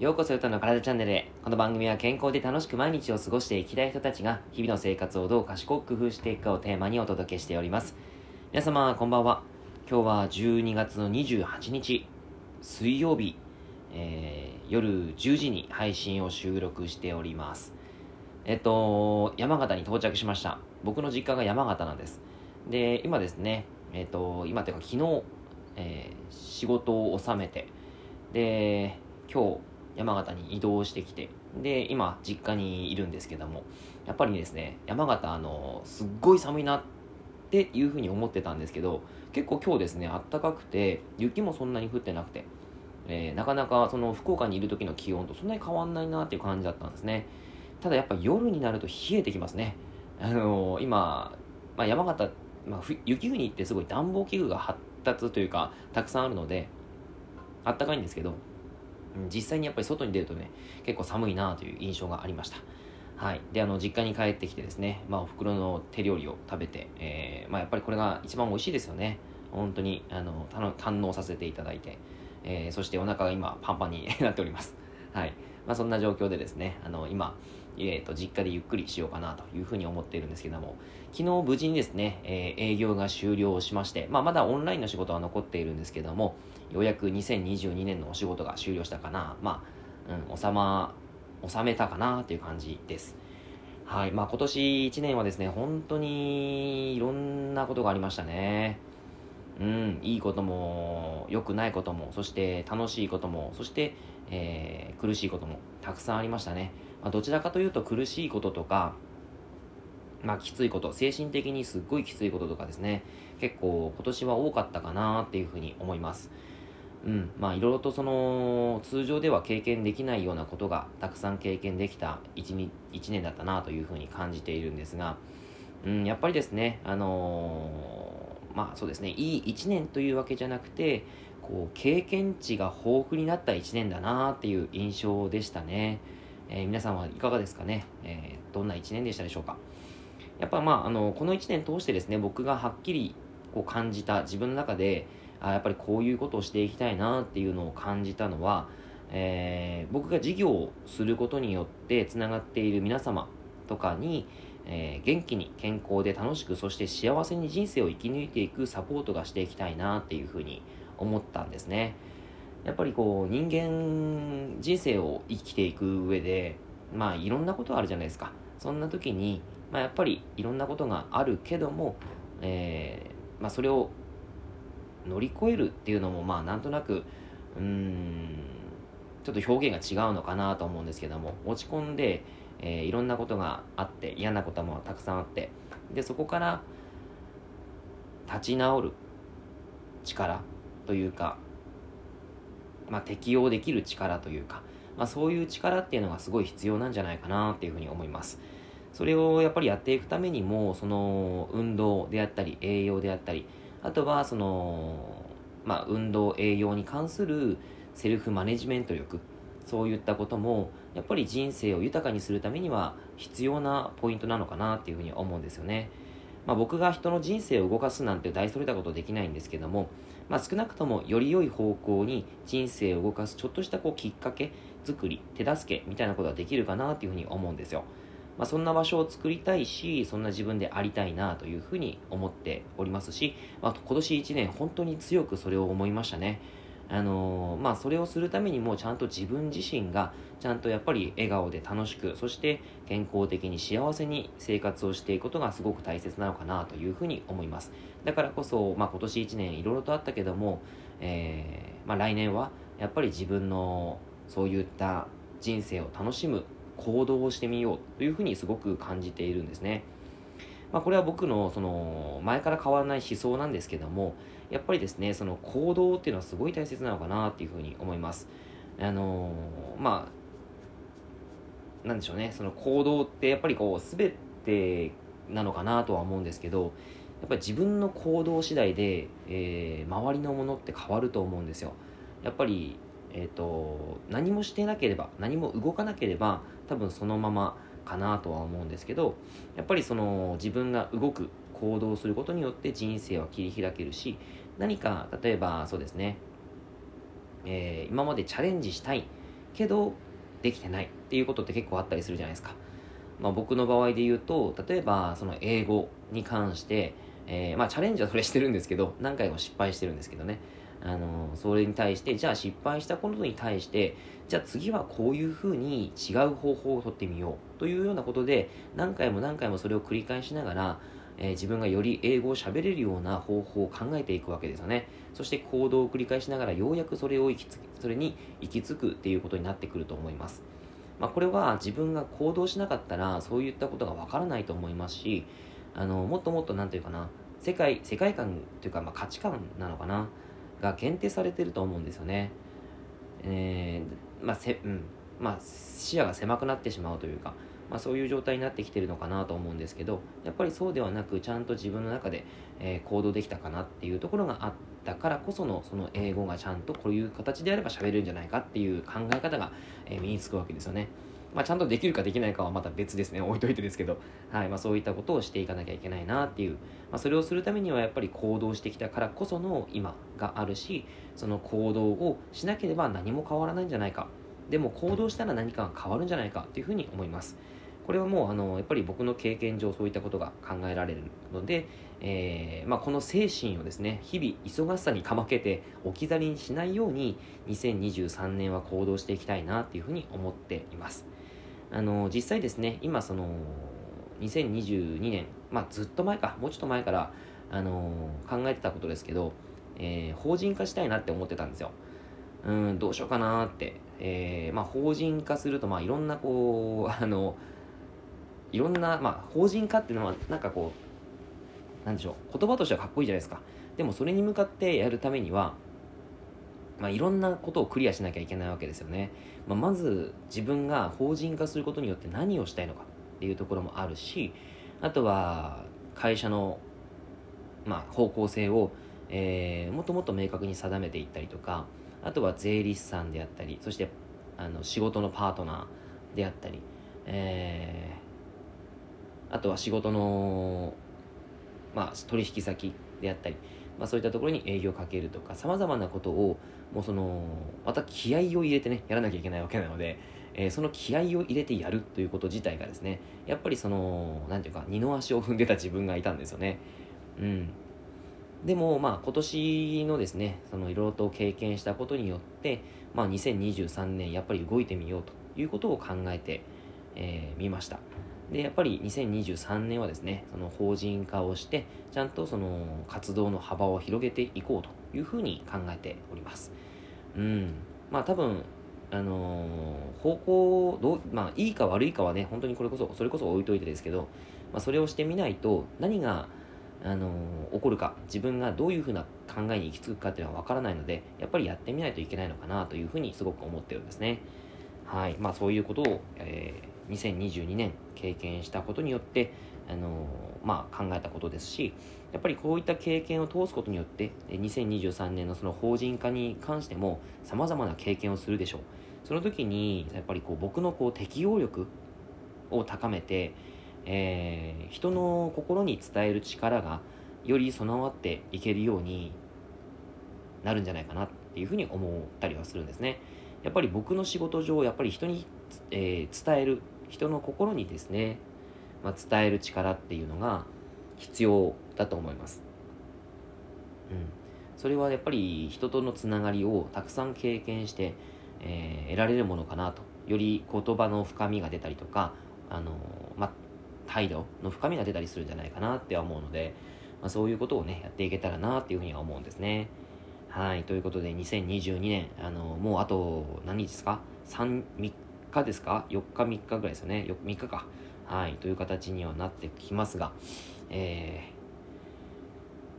ようこそゆとの体チャンネルへ。この番組は健康で楽しく毎日を過ごしていきたい人たちが日々の生活をどう賢く工夫していくかをテーマにお届けしております。皆様、こんばんは。今日は12月の28日、水曜日、えー、夜10時に配信を収録しております。えっと、山形に到着しました。僕の実家が山形なんです。で、今ですね、えっと、今というか昨日、えー、仕事を収めて、で、今日、山形に移動してきて、で、今、実家にいるんですけども、やっぱりですね、山形、あの、すっごい寒いなっていうふうに思ってたんですけど、結構今日ですね、あったかくて、雪もそんなに降ってなくて、えー、なかなかその福岡にいる時の気温とそんなに変わんないなっていう感じだったんですね。ただやっぱ夜になると冷えてきますね。あのー、今、まあ、山形、まあ、雪国ってすごい暖房器具が発達というか、たくさんあるので、あったかいんですけど、実際にやっぱり外に出るとね、結構寒いなという印象がありました。はい。で、あの、実家に帰ってきてですね、まあ、お袋の手料理を食べて、えー、まあ、やっぱりこれが一番美味しいですよね。本当に、あの、堪能させていただいて、えー、そしてお腹が今、パンパンに なっております。はい。まあ、そんな状況でですね、あの、今、えーと、実家でゆっくりしようかなというふうに思っているんですけども、昨日無事にですね、えー、営業が終了しまして、まあ、まだオンラインの仕事は残っているんですけども、ようやく2022年のお仕事が終了したかな、まあ、うん、収ま、収めたかなという感じです。はい。まあ今年1年はですね、本当にいろんなことがありましたね。うん、いいことも、良くないことも、そして楽しいことも、そして、えー、苦しいこともたくさんありましたね。まあ、どちらかというと苦しいこととか、まあ、きついこと、精神的にすっごいきついこととかですね、結構今年は多かったかなっていうふうに思います。うん、まあいろいろとその通常では経験できないようなことがたくさん経験できた 1, 1年だったなというふうに感じているんですが、うん、やっぱりですね、あのー、まあそうですね、いい1年というわけじゃなくて、こう経験値が豊富になった1年だなっていう印象でしたね。えー、皆さんはいかがですかね、えー、どんな1年でしたでしょうか？やっぱまあ、あの、この1年通してですね、僕がはっきりこう感じた自分の中で、あやっぱりこういうことをしていきたいなっていうのを感じたのは、えー、僕が事業をすることによってつながっている皆様とかに、えー、元気に健康で楽しくそして幸せに人生を生き抜いていくサポートがしていきたいなっていうふうに思ったんですね。やっぱりこう人間人生を生きていく上でまあいろんなことあるじゃないですかそんな時に、まあ、やっぱりいろんなことがあるけども、えーまあ、それを乗り越えるっていうのもまあなんとなくうんちょっと表現が違うのかなと思うんですけども落ち込んで、えー、いろんなことがあって嫌なこともたくさんあってでそこから立ち直る力というかまあ、適応できる力というか、まあ、そういう力っていうのがすごい必要なんじゃないかなっていうふうに思います。それをやっぱりやっていくためにも、その運動であったり、栄養であったり、あとはその、まあ、運動、栄養に関するセルフマネジメント力、そういったことも、やっぱり人生を豊かにするためには必要なポイントなのかなっていうふうに思うんですよね。まあ、僕が人の人生を動かすなんて大それたことできないんですけども、まあ、少なくともより良い方向に人生を動かすちょっとしたこうきっかけ作り手助けみたいなことができるかなというふうに思うんですよ。まあ、そんな場所を作りたいし、そんな自分でありたいなというふうに思っておりますし、まあ、今年1年本当に強くそれを思いましたね。あの、まあ、それをするためにもちゃんと自分自身がちゃんとやっぱり笑顔で楽しくそして健康的に幸せに生活をしていくことがすごく大切なのかなというふうに思いますだからこそ、まあ、今年1年いろいろとあったけども、えー、まあ、来年はやっぱり自分のそういった人生を楽しむ行動をしてみようというふうにすごく感じているんですね。まあ、これは僕のその前から変わらない思想なんですけどもやっぱりですねその行動っていうのはすごい大切なのかなっていうふうに思います。あのー、まあなんでしょうねその行動ってやっぱりこう全てなのかなとは思うんですけどやっぱり自分の行動次第で、えー、周りのものって変わると思うんですよ。やっぱりえーと何もしてなければ何も動かなければ多分そのままかなとは思うんですけどやっぱりその自分が動く行動することによって人生は切り開けるし何か例えばそうですね、えー、今までチャレンジしたいけどできてないっていうことって結構あったりするじゃないですか。まあ、僕の場合で言うと例えばその英語に関して、えー、まあ、チャレンジはそれしてるんですけど何回も失敗してるんですけどねあのそれに対してじゃあ失敗したことに対してじゃあ次はこういうふうに違う方法をとってみようというようなことで何回も何回もそれを繰り返しながら、えー、自分がより英語を喋れるような方法を考えていくわけですよね。そして行動を繰り返しながらようやくそれを行きつそれに行き着くっていうことになってくると思います。まあ、これは自分が行動しなかったらそういったことがわからないと思いますしあのもっともっと何て言うかな世界世界観というか、まあ、価値観なのかな。が限定されてると思うんですよね。えー、まあせうんまあ、視野が狭くなってしまうというか、まあ、そういう状態になってきてるのかなと思うんですけどやっぱりそうではなくちゃんと自分の中で、えー、行動できたかなっていうところがあったからこそのその英語がちゃんとこういう形であれば喋れるんじゃないかっていう考え方が、えー、身につくわけですよね。まあ、ちゃんとできるかできないかはまた別ですね。置いといてですけど、はい。まあ、そういったことをしていかなきゃいけないなっていう、まあ、それをするためにはやっぱり行動してきたからこその今があるしその行動をしなければ何も変わらないんじゃないか。でも行動したら何かが変わるんじゃないかっていうふうに思います。これはもうあのやっぱり僕の経験上そういったことが考えられるので、えーまあ、この精神をですね日々忙しさにかまけて置き去りにしないように2023年は行動していきたいなっていうふうに思っています。あの実際ですね今その2022年まあずっと前かもうちょっと前からあの考えてたことですけど、えー、法人化したいなって思ってたんですよ。うんどうしようかなって、えー、まあ法人化するとまあいろんなこう あのいろんな、まあ、法人化っていうのはなんかこうなんでしょう言葉としてはかっこいいじゃないですか。でもそれに向かってやるためにはまあ、いろんなことをクリアしなきゃいけないわけですよね、まあ、まず自分が法人化することによって何をしたいのかっていうところもあるしあとは会社の、まあ、方向性を、えー、もっともっと明確に定めていったりとかあとは税理士さんであったりそしてあの仕事のパートナーであったり、えーあとは仕事の、まあ、取引先であったり、まあ、そういったところに営業をかけるとかさまざまなことをもうそのまた気合を入れてねやらなきゃいけないわけなので、えー、その気合を入れてやるということ自体がですねやっぱりその何ていうか二の足を踏んでた自分がいたんですよね。うん。でもまあ今年のですねそのいろいろと経験したことによってまあ2023年やっぱり動いてみようということを考えてみ、えー、ました。でやっぱり2023年はですねその法人化をしてちゃんとその活動の幅を広げていこうというふうに考えております。うん。まあ多分あのー、方向どうまあいいか悪いかはね本当にこれこそそれこそ置いといてですけど、まあ、それをしてみないと何があのー、起こるか自分がどういうふうな考えに行き着くかっていうのは分からないのでやっぱりやってみないといけないのかなというふうにすごく思ってるんですね。はい。まあそういうことを、えー2022年経験したことによって、あのまあ、考えたことですしやっぱりこういった経験を通すことによって2023年のその法人化に関してもさまざまな経験をするでしょう。その時にやっぱりこう僕のこう適応力を高めて、えー、人の心に伝える力がより備わっていけるようになるんじゃないかなっていうふうに思ったりはするんですね。やっぱり僕の仕事上やっぱり人に、えー、伝える人の心にですね、まあ、伝える力っていうのが必要だと思います。うん、それはやっぱり人とのつながりをたくさん経験して、えー、得られるものかなとより言葉の深みが出たりとか、あのまあ、態度の深みが出たりするんじゃないかなって思うので、まあ、そういうことをねやっていけたらなっていうふうには思うんですね。はいということで2022年あのもうあと何日ですか？3, 3日ですか ?4 日3日ぐらいですよね。3日か。はい。という形にはなってきますが、え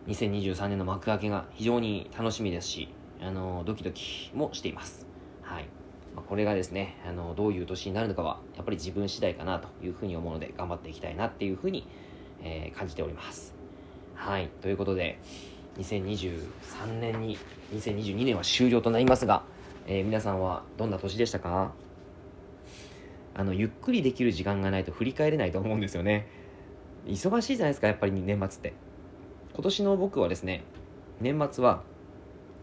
ー、2023年の幕開けが非常に楽しみですし、あのドキドキもしています。はい。まあ、これがですね、あのどういう年になるのかは、やっぱり自分次第かなというふうに思うので、頑張っていきたいなっていうふうに、えー、感じております。はい。ということで、2023年に、2022年は終了となりますが、えー、皆さんはどんな年でしたか？あのゆっくりできる時間がないと振り返れないと思うんですよね。忙しいじゃないですかやっぱり年末って。今年の僕はですね年末は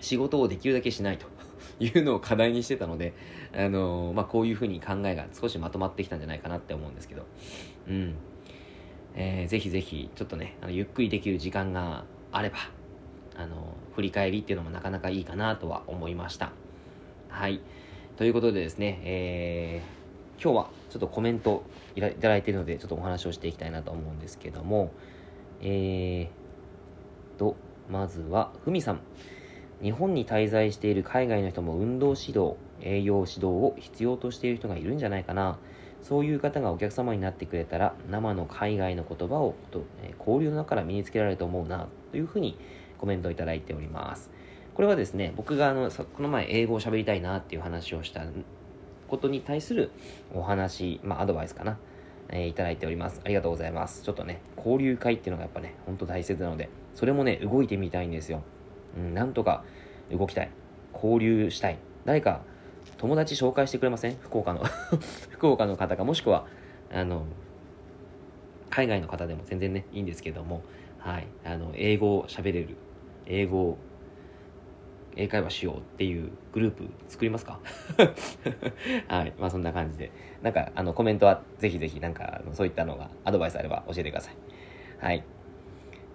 仕事をできるだけしないと いうのを課題にしてたので、あのまあ、こういうふうに考えが少しまとまってきたんじゃないかなって思うんですけど、うん。えー、ぜひぜひ、ちょっとね、あのゆっくりできる時間があれば、あの振り返りっていうのもなかなかいいかなとは思いました。はい。ということでですね、えー、今日はちょっとコメントいただいているので、ちょっとお話をしていきたいなと思うんですけども、えーと、まずは、ふみさん。日本に滞在している海外の人も運動指導、栄養指導を必要としている人がいるんじゃないかな。そういう方がお客様になってくれたら、生の海外の言葉をと、え交流の中から身につけられると思うな、というふうにコメントをいただいております。これはですね、僕があのこの前英語を喋りたいなっていう話をしたことに対するお話、まあアドバイスかな。えー、いただいております。ありがとうございます。ちょっとね、交流会っていうのがやっぱね、ほんと大切なので、それもね、動いてみたいんですよ。うん、なんとか動きたい。交流したい。誰か友達紹介してくれません？福岡の 福岡の方が、もしくは、あの、海外の方でも全然ね、いいんですけども、はい、あの、英語を喋れる、英語英会話しようっていうグループ作りますか？はい。まあそんな感じで。なんか、あの、コメントはぜひぜひ、なんか、そういったのが、アドバイスあれば教えてください。はい。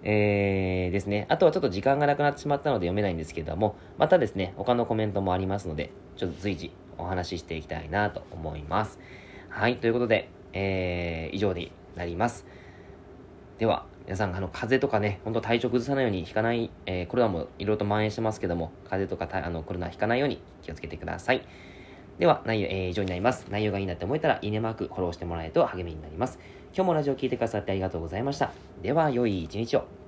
えー、ですね。あとはちょっと時間がなくなってしまったので読めないんですけれども、またですね、他のコメントもありますので、ちょっと随時お話ししていきたいなと思います。はい。ということで、えー、以上になります。では、皆さん、あの、風邪とかね、ほんと体調崩さないように、引かない、えー、コロナもいろいろと蔓延してますけども、風邪とかあのコロナ引かないように気をつけてください。では、内容、えー、以上になります。内容がいいなって思えたら、いいねマーク、フォローしてもらえると励みになります。今日もラジオを聴いてくださってありがとうございました。では、良い一日を。